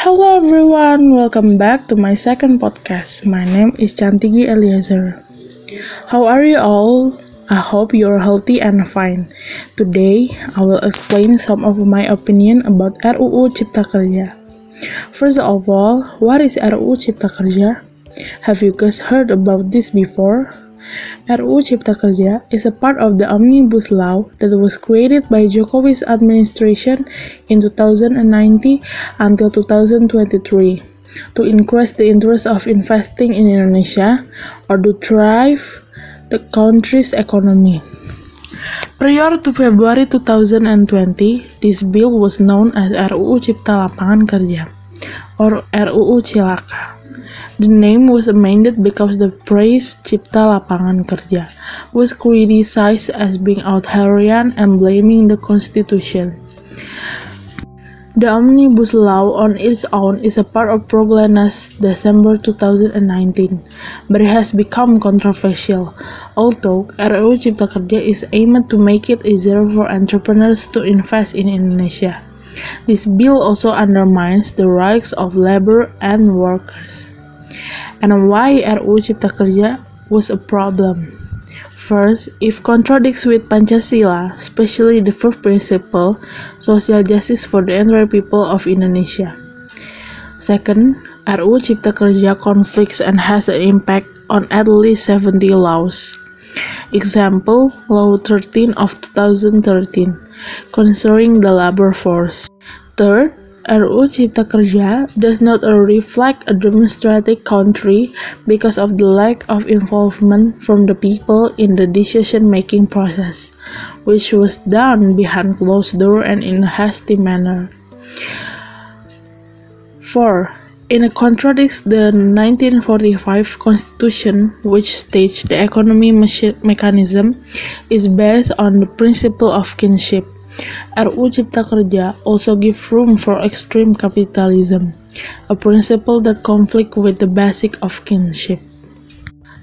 Hello everyone, welcome back to my second podcast. My name is Chantigi Eliezer. How are you all? I hope you are healthy and fine. Today, I will explain some of my opinion about RUU Cipta Kerja. First of all, what is RUU Cipta Kerja? Have you guys heard about this before? RUU Cipta Kerja is a part of the Omnibus Law that was created by Jokowi's administration in 2019 until 2023 to increase the interest of investing in Indonesia or to drive the country's economy. Prior to February 2020, this bill was known as RUU Cipta Lapangan Kerja or RUU Cilaka. The name was amended because the phrase Cipta Lapangan Kerja was criticized as being authoritarian and blaming the Constitution. The Omnibus Law on its own is a part of Proglanas December 2019, but it has become controversial. Although RUU Cipta Kerja is aimed to make it easier for entrepreneurs to invest in Indonesia, this bill also undermines the rights of labor and workers and why RUU Cipta Kerja was a problem. First, it contradicts with Pancasila, especially the first principle, social justice for the entire people of Indonesia. Second, RUU Cipta Kerja conflicts and has an impact on at least 70 laws. Example, Law 13 of 2013, concerning the labor force. Third, RUU Cipta Kerja does not reflect a democratic country because of the lack of involvement from the people in the decision-making process, which was done behind closed door and in a hasty manner. 4. It contradicts the 1945 Constitution, which states the economy mechanism is based on the principle of kinship. RUU Cipta Kerja also give room for extreme capitalism, a principle that conflict with the basic of kinship.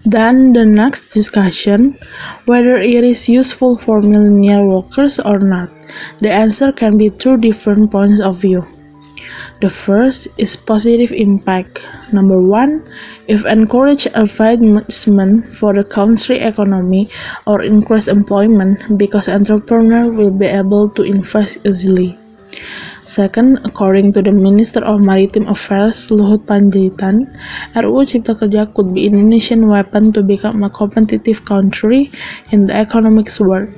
Then the next discussion, whether it is useful for millennial workers or not. The answer can be two different points of view. The first is positive impact. Number one, if encourage advancement for the country economy or increase employment because entrepreneur will be able to invest easily. Second, according to the Minister of Maritime Affairs Luhut Panjaitan, RUU Cipta Kerja could be Indonesian weapon to become a competitive country in the economics world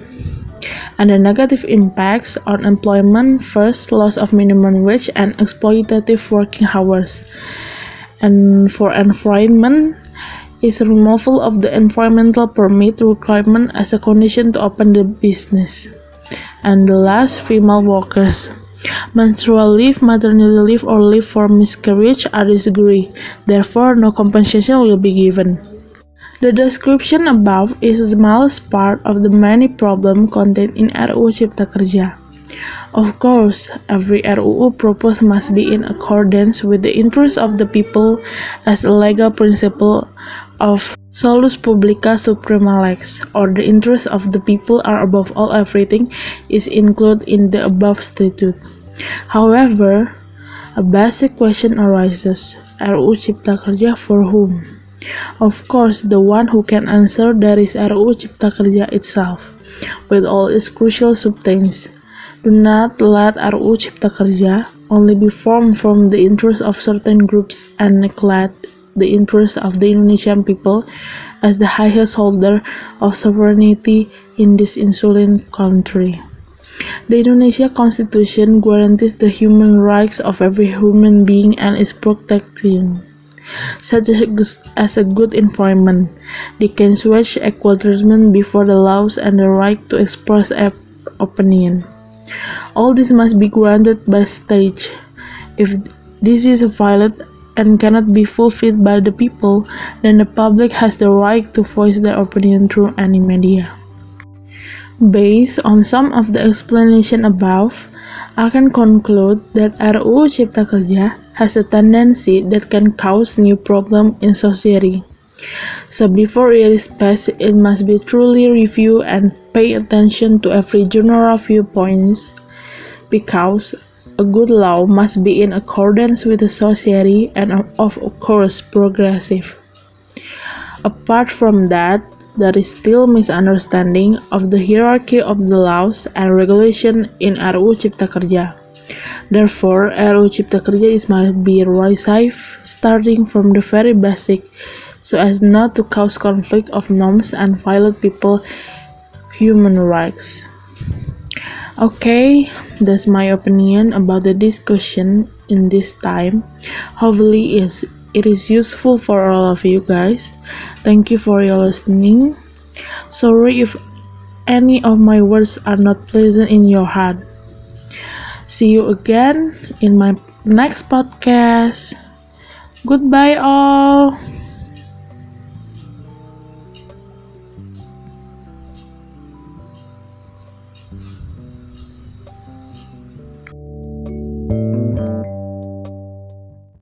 and the negative impacts on employment first loss of minimum wage and exploitative working hours. And for environment is removal of the environmental permit requirement as a condition to open the business. And the last female workers. Menstrual leave maternity leave or leave for miscarriage are disagreed therefore no compensation will be given the description above is the smallest part of the many problems contained in RUU Cipta Kerja. Of course, every RUU proposed must be in accordance with the interests of the people as a legal principle of salus publica suprema lex, or the interests of the people are above all everything, is included in the above statute. However, a basic question arises, RUU Cipta Kerja for whom? Of course, the one who can answer that is RUU Cipta Kerja itself, with all its crucial subthemes. Do not let RUU Cipta Kerja only be formed from the interests of certain groups and neglect the interests of the Indonesian people as the highest holder of sovereignty in this insular country. The Indonesia Constitution guarantees the human rights of every human being and is protecting such as a good environment, can switch treatment before the laws and the right to express opinion. All this must be granted by state. If this is violated and cannot be fulfilled by the people, then the public has the right to voice their opinion through any media. Based on some of the explanation above, I can conclude that RUU Cipta Kerja has a tendency that can cause new problem in society. So before it is passed, it must be truly reviewed and pay attention to every general viewpoints because a good law must be in accordance with the society and of course progressive. Apart from that, there is still misunderstanding of the hierarchy of the laws and regulation in RUU Cipta Kerja. Therefore, RUU Cipta Kerja is must be revised starting from the very basic so as not to cause conflict of norms and violate people human rights. Okay, that's my opinion about the discussion in this time. Hopefully is it is useful for all of you guys. Thank you for your listening. Sorry if any of my words are not pleasant in your heart. See you again in my next podcast. Goodbye, all.